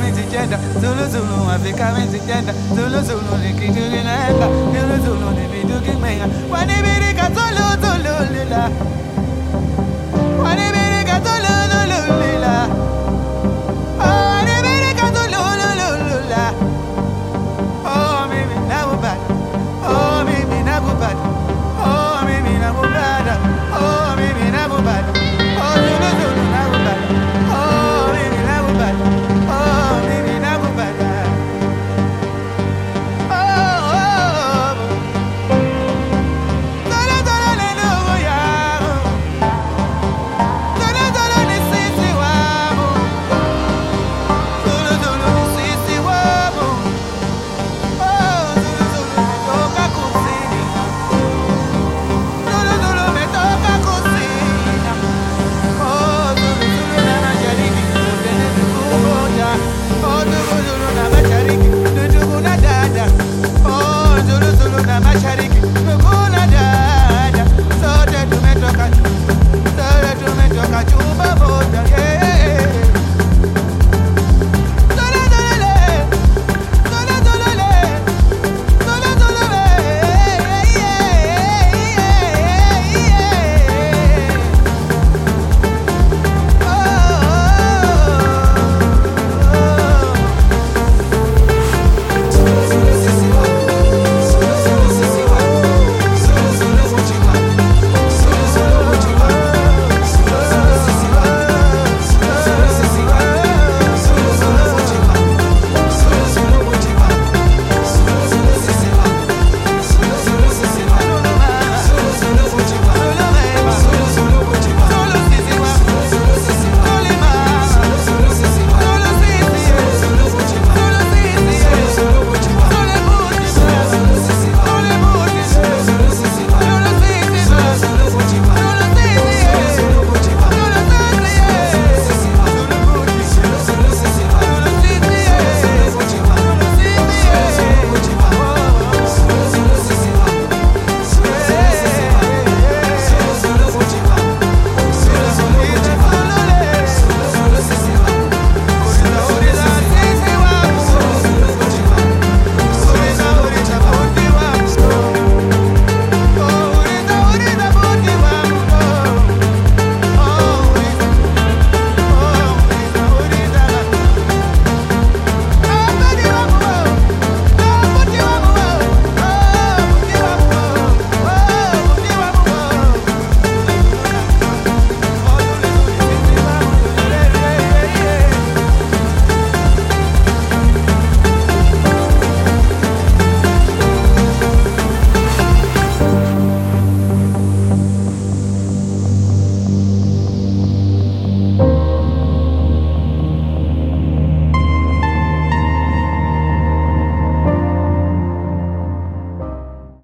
coming together. Zulu Zulu, I be coming together. Zulu Zulu, they keep doing it. Zulu Zulu, they be doing me. When they